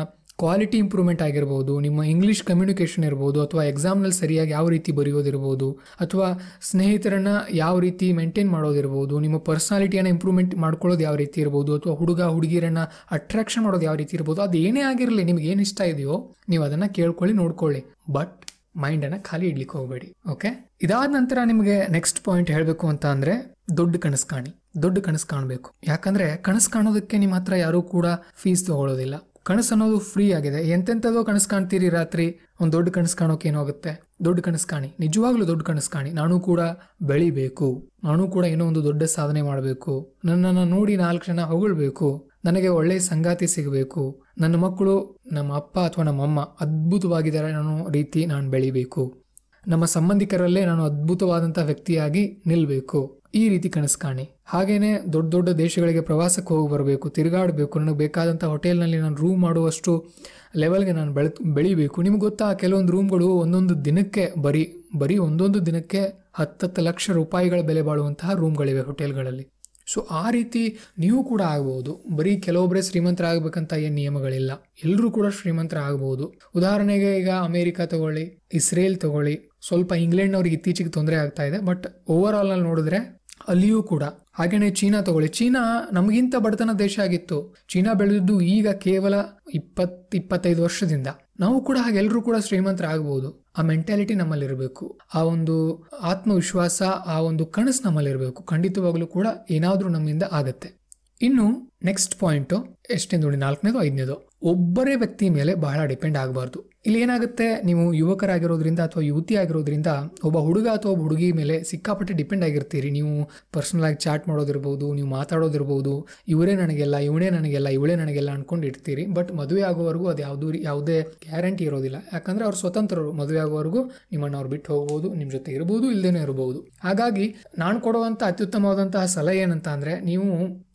ಕ್ವಾಲಿಟಿ ಇಂಪ್ರೂವ್ಮೆಂಟ್ ಆಗಿರ್ಬೋದು, ನಿಮ್ಮ ಇಂಗ್ಲೀಷ್ ಕಮ್ಯುನಿಕೇಷನ್ ಇರ್ಬೋದು, ಅಥವಾ ಎಕ್ಸಾಮ್ನಲ್ಲಿ ಸರಿಯಾಗಿ ಯಾವ ರೀತಿ ಬರೆಯೋದಿರ್ಬೋದು, ಅಥವಾ ಸ್ನೇಹಿತರನ್ನ ಯಾವ ರೀತಿ ಮೇಂಟೈನ್ ಮಾಡೋದಿರ್ಬೋದು, ನಿಮ್ಮ ಪರ್ಸನಾಲಿಟಿಯನ್ನು ಇಂಪ್ರೂವ್ಮೆಂಟ್ ಮಾಡ್ಕೊಳ್ಳೋದು ಯಾವ ರೀತಿ ಇರ್ಬೋದು, ಅಥವಾ ಹುಡುಗ ಹುಡುಗಿಯರನ್ನು ಅಟ್ರಾಕ್ಷನ್ ಮಾಡೋದು ಯಾವ ರೀತಿ ಇರ್ಬೋದು, ಅದು ಏನೇ ಆಗಿರಲಿ, ನಿಮ್ಗೆ ಏನು ಇಷ್ಟ ಇದೆಯೋ, ನೀವು ಅದನ್ನು ಕೇಳ್ಕೊಳ್ಳಿ, ನೋಡ್ಕೊಳ್ಳಿ. ಬಟ್ ಮೈಂಡನ್ನು ಖಾಲಿ ಇಡ್ಲಿಕ್ಕೆ ಹೋಗಬೇಡಿ ಓಕೆ ಇದಾದ ನಂತರ ನಿಮಗೆ ನೆಕ್ಸ್ಟ್ ಪಾಯಿಂಟ್ ಹೇಳಬೇಕು ಅಂತ ಅಂದರೆ ದೊಡ್ಡ ಕನಸು ಕಾಣಿ, ದೊಡ್ಡ ಕನಸು ಕಾಣಬೇಕು. ಯಾಕಂದ್ರೆ ಕನಸು ಕಾಣೋದಕ್ಕೆ ನಿಮ್ಮ ಹತ್ರ ಯಾರೂ ಕೂಡ ಫೀಸ್ ತಗೊಳ್ಳೋದಿಲ್ಲ ಕನಸು ಅನ್ನೋದು ಫ್ರೀ ಆಗಿದೆ. ಎಂತೆಂಥದೋ ಕನಸು ಕಾಣ್ತೀರಿ ರಾತ್ರಿ, ಒಂದು ದೊಡ್ಡ ಕನಸು ಕಾಣೋಕೆ ಏನಾಗುತ್ತೆ ದೊಡ್ಡ ಕನಸು ಕಾಣಿ, ನಿಜವಾಗ್ಲೂ ದೊಡ್ಡ ಕನಸು ಕಾಣಿ. ನಾನು ಕೂಡ ಬೆಳಿಬೇಕು. ನಾನು ಕೂಡ ಏನೋ ಒಂದು ದೊಡ್ಡ ಸಾಧನೆ ಮಾಡಬೇಕು. ನನ್ನನ್ನು ನೋಡಿ ನಾಲ್ಕು ಜನ ಹೊಗಳ್ಬೇಕು. ನನಗೆ ಒಳ್ಳೆಯ ಸಂಗಾತಿ ಸಿಗಬೇಕು. ನನ್ನ ಮಕ್ಕಳು, ನಮ್ಮ ಅಪ್ಪ ಅಥವಾ ನಮ್ಮಮ್ಮ ಅದ್ಭುತವಾಗಿದ್ದಾರೆ ಅನ್ನೋ ರೀತಿ ನಾನು ಬೆಳಿಬೇಕು. ನಮ್ಮ ಸಂಬಂಧಿಕರಲ್ಲೇ ನಾನು ಅದ್ಭುತವಾದಂಥ ವ್ಯಕ್ತಿಯಾಗಿ ನಿಲ್ಲಬೇಕು ಈ ರೀತಿ ಕನಸು ಕಾಣಿ. ಹಾಗೇನೆ ದೊಡ್ಡ ದೊಡ್ಡ ದೇಶಗಳಿಗೆ ಪ್ರವಾಸಕ್ಕೆ ಹೋಗಿ ಬರಬೇಕು, ತಿರುಗಾಡಬೇಕು, ನನಗೆ ಬೇಕಾದಂಥ ಹೋಟೆಲ್ನಲ್ಲಿ ನಾನು ರೂಮ್ ಮಾಡುವಷ್ಟು ಲೆವೆಲ್ಗೆ ನಾನು ಬೆಳೆ, ಬೆಳಿಬೇಕು. ನಿಮ್ಗೆ ಗೊತ್ತಾ, ಕೆಲವೊಂದು ರೂಮ್ಗಳು ಒಂದೊಂದು ದಿನಕ್ಕೆ ಬರೀ ಬರೀ ಒಂದೊಂದು ದಿನಕ್ಕೆ ಹತ್ತತ್ತು ಲಕ್ಷ ರೂಪಾಯಿಗಳ ಬೆಲೆ ಬಾಳುವಂತಹ ರೂಮ್ಗಳಿವೆ ಹೋಟೆಲ್ಗಳಲ್ಲಿ. ಸೊ ಆ ರೀತಿ ನೀವು ಕೂಡ ಆಗ್ಬೋದು ಬರೀ ಕೆಲವೊಬ್ಬರೇ ಶ್ರೀಮಂತರಾಗಬೇಕಂತ ಏನು ನಿಯಮಗಳಿಲ್ಲ. ಎಲ್ಲರೂ ಕೂಡ ಶ್ರೀಮಂತರ ಆಗ್ಬೋದು ಉದಾಹರಣೆಗೆ ಈಗ ಅಮೇರಿಕಾ ತಗೊಳ್ಳಿ, ಇಸ್ರೇಲ್ ತಗೊಳ್ಳಿ, ಸ್ವಲ್ಪ ಇಂಗ್ಲೆಂಡ್ನವ್ರಿಗೆ ಇತ್ತೀಚೆಗೆ ತೊಂದರೆ ಆಗ್ತಾ ಇದೆ ಬಟ್ ಓವರ್ ಆಲ್ನಲ್ಲಿ ನೋಡಿದ್ರೆ ಅಲ್ಲಿಯೂ ಕೂಡ. ಹಾಗೆಯೇ ಚೀನಾ ತಗೊಳ್ಳಿ. ಚೀನಾ ನಮಗಿಂತ ಬಡತನ ದೇಶ ಆಗಿತ್ತು. ಚೀನಾ ಬೆಳೆದಿದ್ದು ಈಗ ಕೇವಲ ಇಪ್ಪತ್, ಇಪ್ಪತ್ತೈದು ವರ್ಷದಿಂದ. ನಾವು ಕೂಡ ಹಾಗೆ ಎಲ್ಲರೂ ಕೂಡ ಶ್ರೀಮಂತರಾಗಬಹುದು. ಆ ಮೆಂಟಾಲಿಟಿ ನಮ್ಮಲ್ಲಿರಬೇಕು. ಆ ಒಂದು ಆತ್ಮವಿಶ್ವಾಸ, ಆ ಒಂದು ಕನಸು ನಮ್ಮಲ್ಲಿರಬೇಕು. ಖಂಡಿತವಾಗಲೂ ಕೂಡ ಏನಾದರೂ ನಮ್ಮಿಂದ ಆಗತ್ತೆ. ಇನ್ನು ನೆಕ್ಸ್ಟ್ ಪಾಯಿಂಟು ಎಷ್ಟೇ ನೋಡಿ, ನಾಲ್ಕನೇದು, ಐದನೇದು. ಒಬ್ಬರೇ ವ್ಯಕ್ತಿ ಮೇಲೆ ಬಹಳ ಡಿಪೆಂಡ್ ಆಗಬಾರ್ದು. ಇಲ್ಲಿ ಏನಾಗುತ್ತೆ, ನೀವು ಯುವಕರಾಗಿರೋದ್ರಿಂದ ಅಥವಾ ಯುವತಿ ಆಗಿರೋದ್ರಿಂದ, ಒಬ್ಬ ಹುಡುಗ ಅಥವಾ ಒಬ್ಬ ಹುಡುಗಿ ಮೇಲೆ ಸಿಕ್ಕಾಪಟ್ಟೆ ಡಿಪೆಂಡ್ ಆಗಿರ್ತೀರಿ. ನೀವು ಪರ್ಸನಲ್ ಆಗಿ ಚಾಟ್ ಮಾಡೋದಿರ್ಬೋದು, ನೀವು ಮಾತಾಡೋದಿರ್ಬೋದು. ಇವರೇ ನನಗೆಲ್ಲ, ಇವನೇ ನನಗೆಲ್ಲ, ಇವಳೇ ನನಗೆಲ್ಲ ಅನ್ಕೊಂಡು ಇರ್ತೀರಿ. ಬಟ್ ಮದುವೆ ಆಗೋವರೆಗೂ ಅದು ಯಾವುದೂ ಯಾವುದೇ ಗ್ಯಾರಂಟಿ ಇರೋದಿಲ್ಲ. ಯಾಕಂದ್ರೆ ಅವ್ರು ಸ್ವತಂತ್ರರು. ಮದುವೆ ಆಗೋವರೆಗೂ ನಿಮ್ಮನ್ನು ಅವ್ರು ಬಿಟ್ಟು ಹೋಗ್ಬೋದು ನಿಮ್ಮ ಜೊತೆ ಇರ್ಬೋದು ಇಲ್ಲದೇನೆ ಇರಬಹುದು ಹಾಗಾಗಿ, ನಾನು ಕೊಡುವಂಥ ಅತ್ಯುತ್ತಮವಾದಂತಹ ಸಲಹೆ ಏನಂತ ಅಂದರೆ, ನೀವು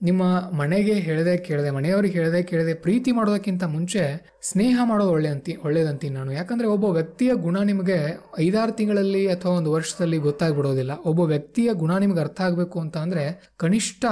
ನಿಮ್ಮ ಮನೆಗೆ ಹೇಳದೆ ಕೇಳದೆ, ಮನೆಯವ್ರಿಗೆ ಹೇಳದೆ ಕೇಳದೆ, ಪ್ರೀತಿ ಮಾಡೋದಕ್ಕಿಂತ ಮುಂಚೆ ಸ್ನೇಹ ಮಾಡೋದು ಒಳ್ಳೆ ಅಂತಿ ಒಳ್ಳೇದಂತೀನಿ ನಾನು. ಯಾಕಂದ್ರೆ ಒಬ್ಬ ವ್ಯಕ್ತಿಯ ಗುಣ ನಿಮಗೆ ಐದಾರು ತಿಂಗಳಲ್ಲಿ ಅಥವಾ ಒಂದು ವರ್ಷದಲ್ಲಿ ಗೊತ್ತಾಗ್ಬಿಡೋದಿಲ್ಲ. ಒಬ್ಬ ವ್ಯಕ್ತಿಯ ಗುಣ ನಿಮ್ಗೆ ಅರ್ಥ ಆಗಬೇಕು ಅಂತ ಅಂದರೆ ಕನಿಷ್ಠ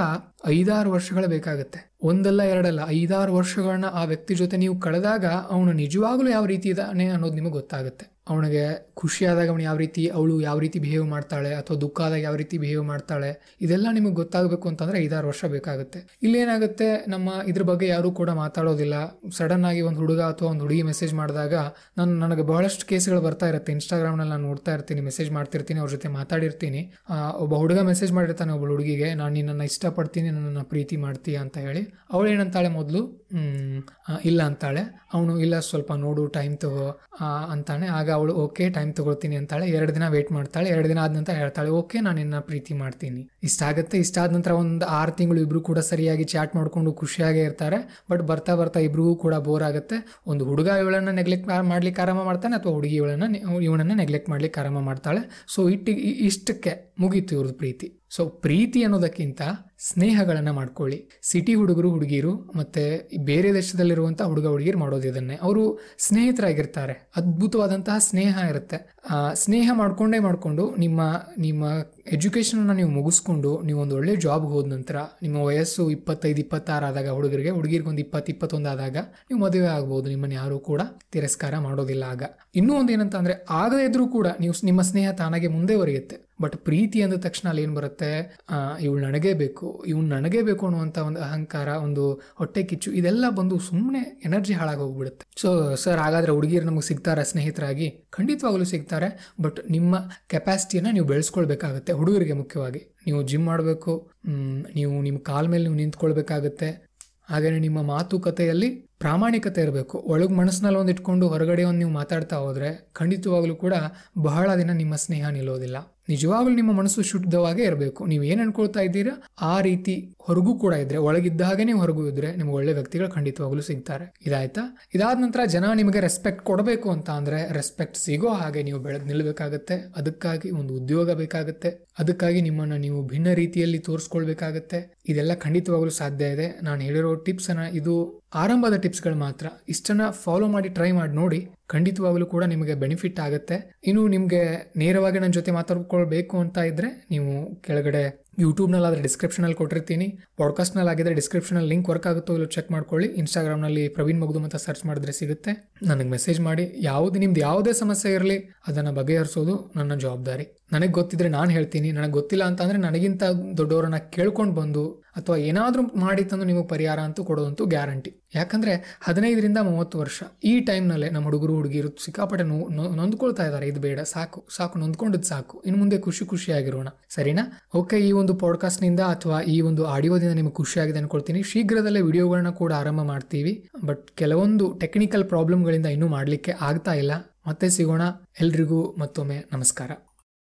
ಐದಾರು ವರ್ಷಗಳು ಬೇಕಾಗುತ್ತೆ. ಒಂದಲ್ಲ ಎರಡಲ್ಲ, ಐದಾರು ವರ್ಷಗಳನ್ನ ಆ ವ್ಯಕ್ತಿ ಜೊತೆ ನೀವು ಕಳೆದಾಗ ಅವನು ನಿಜವಾಗ್ಲೂ ಯಾವ ರೀತಿ ಇದ್ದಾನೆ ಅನ್ನೋದು ನಿಮಗೆ ಗೊತ್ತಾಗುತ್ತೆ. ಅವನಿಗೆ ಖುಷಿಯಾದಾಗ ಅವನು ಯಾವ ರೀತಿ ಅವಳು ಯಾವ ರೀತಿ ಬಿಹೇವ್ ಮಾಡ್ತಾಳೆ ಅಥವಾ ದುಃಖ ಆದಾಗ ಯಾವ ರೀತಿ ಬಿಹೇವ್ ಮಾಡ್ತಾಳೆ, ಇದೆಲ್ಲ ನಿಮಗೆ ಗೊತ್ತಾಗಬೇಕು ಅಂತಂದ್ರೆ ಐದಾರು ವರ್ಷ ಬೇಕಾಗುತ್ತೆ. ಇಲ್ಲೇನಾಗುತ್ತೆ ನಮ್ಮ ಇದ್ರ ಬಗ್ಗೆ ಯಾರೂ ಕೂಡ ಮಾತಾಡೋದಿಲ್ಲ. ಸಡನ್ ಆಗಿ ಒಂದು ಹುಡುಗ ಅಥವಾ ಒಂದು ಹುಡುಗಿ ಮೆಸೇಜ್ ಮಾಡಿದಾಗ ನಾನು, ನನಗೆ ಬಹಳಷ್ಟು ಕೇಸ್ಗಳು ಬರ್ತಾ ಇರುತ್ತೆ. ಇನ್ಸ್ಟಾಗ್ರಾಮ್ನಲ್ಲಿ ನಾನು ನೋಡ್ತಾ ಇರ್ತೀನಿ ಮೆಸೇಜ್ ಮಾಡ್ತಿರ್ತೀನಿ, ಅವ್ರ ಜೊತೆ ಮಾತಾಡಿರ್ತೀನಿ. ಒಬ್ಬ ಹುಡುಗ ಮೆಸೇಜ್ ಮಾಡಿರ್ತಾನೆ, ಒಬ್ಬ ಹುಡುಗಿಗೆ, ನಾನು ನಿನ್ನನ್ನು ಇಷ್ಟಪಡ್ತೀನಿ, ನನ್ನನ್ನು ಪ್ರೀತಿ ಮಾಡ್ತೀಯ ಅಂತ ಹೇಳಿ. ಅವಳು ಏನಂತಾಳೆ ಮೊದಲು? ಇಲ್ಲ ಅಂತಾಳೆ. ಅವನು, ಇಲ್ಲ, ಸ್ವಲ್ಪ ನೋಡು ಟೈಮ್ ತಗೋ ಅಂತಾನೆ. ಆಗ ಅವಳು, ಓಕೆ ಟೈಮ್ ತಗೊಳ್ತೀನಿ ಅಂತಾಳೆ. ಎರಡು ದಿನ ವೇಟ್ ಮಾಡ್ತಾಳೆ. ಎರಡು ದಿನ ಆದ ನಂತರ ಹೇಳ್ತಾಳೆ, ಓಕೆ, ನಾನು ನಿನ್ನ ಪ್ರೀತಿ ಮಾಡ್ತೀನಿ. ಇಷ್ಟ ಆಗುತ್ತೆ ಇಷ್ಟ ಆದ ನಂತರ ಒಂದು ಆರು ತಿಂಗಳು ಇಬ್ರು ಕೂಡ ಸರಿಯಾಗಿ ಚಾಟ್ ಮಾಡಿಕೊಂಡು ಖುಷಿಯಾಗೇ ಇರ್ತಾರೆ. ಬಟ್ ಬರ್ತಾ ಬರ್ತಾ ಇಬ್ರಿಗೂ ಕೂಡ ಬೋರ್ ಆಗುತ್ತೆ. ಒಂದು ಹುಡುಗ ಇವಳನ್ನ ನೆಗ್ಲೆಕ್ಟ್ ಮಾಡ್ಲಿಕ್ಕೆ ಆರಂಭ ಮಾಡ್ತಾನೆ ಅಥವಾ ಹುಡುಗಿ ಇವಳನ್ನ ಇವಳನ್ನ ನೆಗ್ಲೆಕ್ಟ್ ಮಾಡ್ಲಿಕ್ಕೆ ಆರಂಭ ಮಾಡ್ತಾಳೆ. ಸೊ ಇಟ್ಟಿಗೆ ಇಷ್ಟಕ್ಕೆ ಮುಗೀತು ಇವ್ರದ್ದು ಪ್ರೀತಿ. ಸೊ ಪ್ರೀತಿ ಅನ್ನೋದಕ್ಕಿಂತ ಸ್ನೇಹಗಳನ್ನ ಮಾಡ್ಕೊಳ್ಳಿ. ಸಿಟಿ ಹುಡುಗರು, ಹುಡುಗಿರು, ಮತ್ತೆ ಬೇರೆ ದೇಶದಲ್ಲಿರುವಂಥ ಹುಡುಗ, ಹುಡುಗಿರು ಮಾಡೋದು ಇದನ್ನೇ. ಅವರು ಸ್ನೇಹಿತರಾಗಿರ್ತಾರೆ. ಅದ್ಭುತವಾದಂತಹ ಸ್ನೇಹ ಇರುತ್ತೆ. ಸ್ನೇಹ ಮಾಡ್ಕೊಂಡೇ ಮಾಡಿಕೊಂಡು ನಿಮ್ಮ ನಿಮ್ಮ ಎಜುಕೇಷನನ್ನು ನೀವು ಮುಗಿಸ್ಕೊಂಡು ನೀವು ಒಂದು ಒಳ್ಳೆ ಜಾಬ್ ಹೋದ ನಂತರ ನಿಮ್ಮ ವಯಸ್ಸು ಇಪ್ಪತ್ತೈದು, ಇಪ್ಪತ್ತಾರು ಆದಾಗ ಹುಡುಗರಿಗೆ, ಹುಡುಗಿರಿಗೆ ಒಂದು ಇಪ್ಪತ್ತು, ಇಪ್ಪತ್ತೊಂದು ಆದಾಗ ನೀವು ಮದುವೆ ಆಗ್ಬೋದು, ನಿಮ್ಮನ್ನು ಯಾರೂ ಕೂಡ ತಿರಸ್ಕಾರ ಮಾಡೋದಿಲ್ಲ ಆಗ. ಇನ್ನೂ ಒಂದು ಏನಂತ ಅಂದರೆ ಆಗದೇ ಇದ್ರೂ ಕೂಡ ನೀವು ನಿಮ್ಮ ಸ್ನೇಹ ತಾನಾಗೆ ಮುಂದೆವರಿಯುತ್ತೆ. ಬಟ್ ಪ್ರೀತಿ ಅಂದ ತಕ್ಷಣ ಅಲ್ಲಿ ಏನು ಬರುತ್ತೆ? ಇವಳು ನನಗೇ ಬೇಕು, ಇವ್ನು ನನಗೇ ಬೇಕು ಅನ್ನುವಂಥ ಒಂದು ಅಹಂಕಾರ, ಒಂದು ಹೊಟ್ಟೆ ಕಿಚ್ಚು, ಇದೆಲ್ಲ ಬಂದು ಸುಮ್ಮನೆ ಎನರ್ಜಿ ಹಾಳಾಗಿ ಹೋಗ್ಬಿಡುತ್ತೆ. ಸೊ ಸರ್ ಹಾಗಾದರೆ ಹುಡುಗಿರು ನಮಗೆ ಸಿಗ್ತಾರ ಸ್ನೇಹಿತರಾಗಿ? ಖಂಡಿತವಾಗಲೂ ಸಿಗ್ತಾರೆ. ಬಟ್ ನಿಮ್ಮ ಕೆಪಾಸಿಟಿಯನ್ನು ನೀವು ಬೆಳೆಸ್ಕೊಳ್ಬೇಕಾಗುತ್ತೆ. ಹುಡುಗರಿಗೆ ಮುಖ್ಯವಾಗಿ. ನೀವು ಜಿಮ್ ಮಾಡಬೇಕು ನೀವು ನಿಮ್ಮ ಕಾಲ ಮೇಲೆ ನೀವು ನಿಂತ್ಕೊಳ್ಬೇಕಾಗತ್ತೆ. ಹಾಗೆಯೇ ನಿಮ್ಮ ಮಾತುಕತೆಯಲ್ಲಿ ಪ್ರಾಮಾಣಿಕತೆ ಇರಬೇಕು. ಒಳಗೆ ಮನಸ್ಸಿನಲ್ಲಿ ಒಂದು ಇಟ್ಕೊಂಡು ಹೊರಗಡೆ ಒಂದು ನೀವು ಮಾತಾಡ್ತಾ ಹೋದರೆ ಖಂಡಿತವಾಗಲೂ ಕೂಡ ಬಹಳ ದಿನ ನಿಮ್ಮ ಸ್ನೇಹ ನಿಲ್ಲೋದಿಲ್ಲ. ನಿಜವಾಗ್ಲೂ ನಿಮ್ಮ ಮನಸ್ಸು ಶುದ್ಧವಾಗೇ ಇರಬೇಕು. ನೀವು ಏನು ಅನ್ಕೊಳ್ತಾ ಇದ್ದೀರಾ? ಆ ರೀತಿ ಹೊರಗೂ ಕೂಡ ಇದ್ರೆ, ಒಳಗಿದ್ದ ಹಾಗೆ ನೀವು ಹೊರಗೂ ಇದ್ರೆ ನಿಮ್ಗೆ ಒಳ್ಳೆ ವ್ಯಕ್ತಿಗಳು ಖಂಡಿತವಾಗ್ಲೂ ಸಿಗ್ತಾರೆ. ಇದಾಯ್ತಾ? ಇದಾದ ನಂತರ ಜನ ನಿಮಗೆ ರೆಸ್ಪೆಕ್ಟ್ ಕೊಡಬೇಕು ಅಂತ ಅಂದ್ರೆ ರೆಸ್ಪೆಕ್ಟ್ ಸಿಗೋ ಹಾಗೆ ನೀವು ಬೆಳೆದು ನಿಲ್ಬೇಕಾಗತ್ತೆ. ಅದಕ್ಕಾಗಿ ಒಂದು ಉದ್ಯೋಗ ಬೇಕಾಗುತ್ತೆ. ಅದಕ್ಕಾಗಿ ನಿಮ್ಮನ್ನ ನೀವು ಭಿನ್ನ ರೀತಿಯಲ್ಲಿ ತೋರಿಸ್ಕೊಳ್ಬೇಕಾಗತ್ತೆ. ಇದೆಲ್ಲ ಖಂಡಿತವಾಗ್ಲೂ ಸಾಧ್ಯ ಇದೆ. ನಾನು ಹೇಳಿರೋ ಟಿಪ್ಸ್ ಅನ್ನ ಇದು ಆರಂಭದ ಟಿಪ್ಸ್ಗಳು ಮಾತ್ರ. ಇಷ್ಟನ್ನು ಫಾಲೋ ಮಾಡಿ ಟ್ರೈ ಮಾಡಿ ನೋಡಿ. ಖಂಡಿತವಾಗ್ಲೂ ಕೂಡ ನಿಮಗೆ ಬೆನಿಫಿಟ್ ಆಗುತ್ತೆ. ಇನ್ನು ನಿಮಗೆ ನೇರವಾಗಿ ನನ್ನ ಜೊತೆ ಮಾತಾಡ್ಕೊಳ್ಬೇಕು ಅಂತ ಇದ್ರೆ ನೀವು ಕೆಳಗಡೆ ಯೂಟ್ಯೂಬ್ನಲ್ಲಾದರೆ ಡಿಸ್ಕ್ರಿಪ್ಷನಲ್ಲಿ ಕೊಟ್ಟಿರ್ತೀನಿ. ಪಾಡ್ಕಾಸ್ಟ್ನಲ್ಲಿ ಆಗಿದ್ರೆ ಡಿಸ್ಕ್ರಿಪ್ಷನಲ್ಲಿ ಲಿಂಕ್ ವರ್ಕ್ ಆಗುತ್ತೋ ಇಲ್ಲ ಚೆಕ್ ಮಾಡ್ಕೊಳ್ಳಿ. ಇನ್ಸ್ಟಾಗ್ರಾಮ್ನಲ್ಲಿ ಪ್ರವೀಣ್ ಮಗದು ಅಂತ ಸರ್ಚ್ ಮಾಡಿದ್ರೆ ಸಿಗುತ್ತೆ. ನನಗೆ ಮೆಸೇಜ್ ಮಾಡಿ. ಯಾವುದು, ನಿಮ್ದು ಯಾವುದೇ ಸಮಸ್ಯೆ ಇರಲಿ, ಅದನ್ನು ಬಗೆಹರಿಸೋದು ನನ್ನ ಜವಾಬ್ದಾರಿ. ನನಗೆ ಗೊತ್ತಿದ್ರೆ ನಾನು ಹೇಳ್ತೀನಿ. ನನಗೆ ಗೊತ್ತಿಲ್ಲ ಅಂತಂದರೆ ನನಗಿಂತ ದೊಡ್ಡವರನ್ನ ಕೇಳ್ಕೊಂಡು ಬಂದು ಅಥವಾ ಏನಾದರೂ ಮಾಡಿ ತಂದು ನಿಮಗೆ ಪರಿಹಾರ ಅಂತೂ ಕೊಡೋದಂತೂ ಗ್ಯಾರಂಟಿ. ಯಾಕಂದರೆ ಹದಿನೈದರಿಂದ ಮೂವತ್ತು ವರ್ಷ. ಈ ಟೈಮ್ನಲ್ಲೇ ನಮ್ಮ ಹುಡುಗರು ಹುಡುಗಿರು ಸಿಕ್ಕಾಪಟ್ಟೆ ನೋ ನೊಂದ್ಕೊಳ್ತಾ ಇದ್ದಾರೆ. ಇದು ಬೇಡ. ಸಾಕು. ಸಾಕು. ನೊಂದ್ಕೊಂಡಿದ್ದು ಸಾಕು. ಇನ್ನು ಮುಂದೆ ಖುಷಿ ಖುಷಿಯಾಗಿರೋಣ. ಸರಿನಾ? ಓಕೆ, ಈ ಒಂದು ಪಾಡ್ಕಾಸ್ಟ್ನಿಂದ ಅಥವಾ ಈ ಒಂದು ಆಡಿಯೋದಿಂದ ನಿಮಗೆ ಖುಷಿಯಾಗಿದೆ ಅನ್ಕೊಳ್ತೀನಿ. ಶೀಘ್ರದಲ್ಲೇ ವಿಡಿಯೋಗಳನ್ನ ಕೂಡ ಆರಂಭ ಮಾಡ್ತೀವಿ. ಬಟ್ ಕೆಲವೊಂದು ಟೆಕ್ನಿಕಲ್ ಪ್ರಾಬ್ಲಮ್ಗಳಿಂದ ಇನ್ನೂ ಮಾಡಲಿಕ್ಕೆ ಆಗ್ತಾ ಇಲ್ಲ. ಮತ್ತೆ ಸಿಗೋಣ. ಎಲ್ರಿಗೂ ಮತ್ತೊಮ್ಮೆ ನಮಸ್ಕಾರ.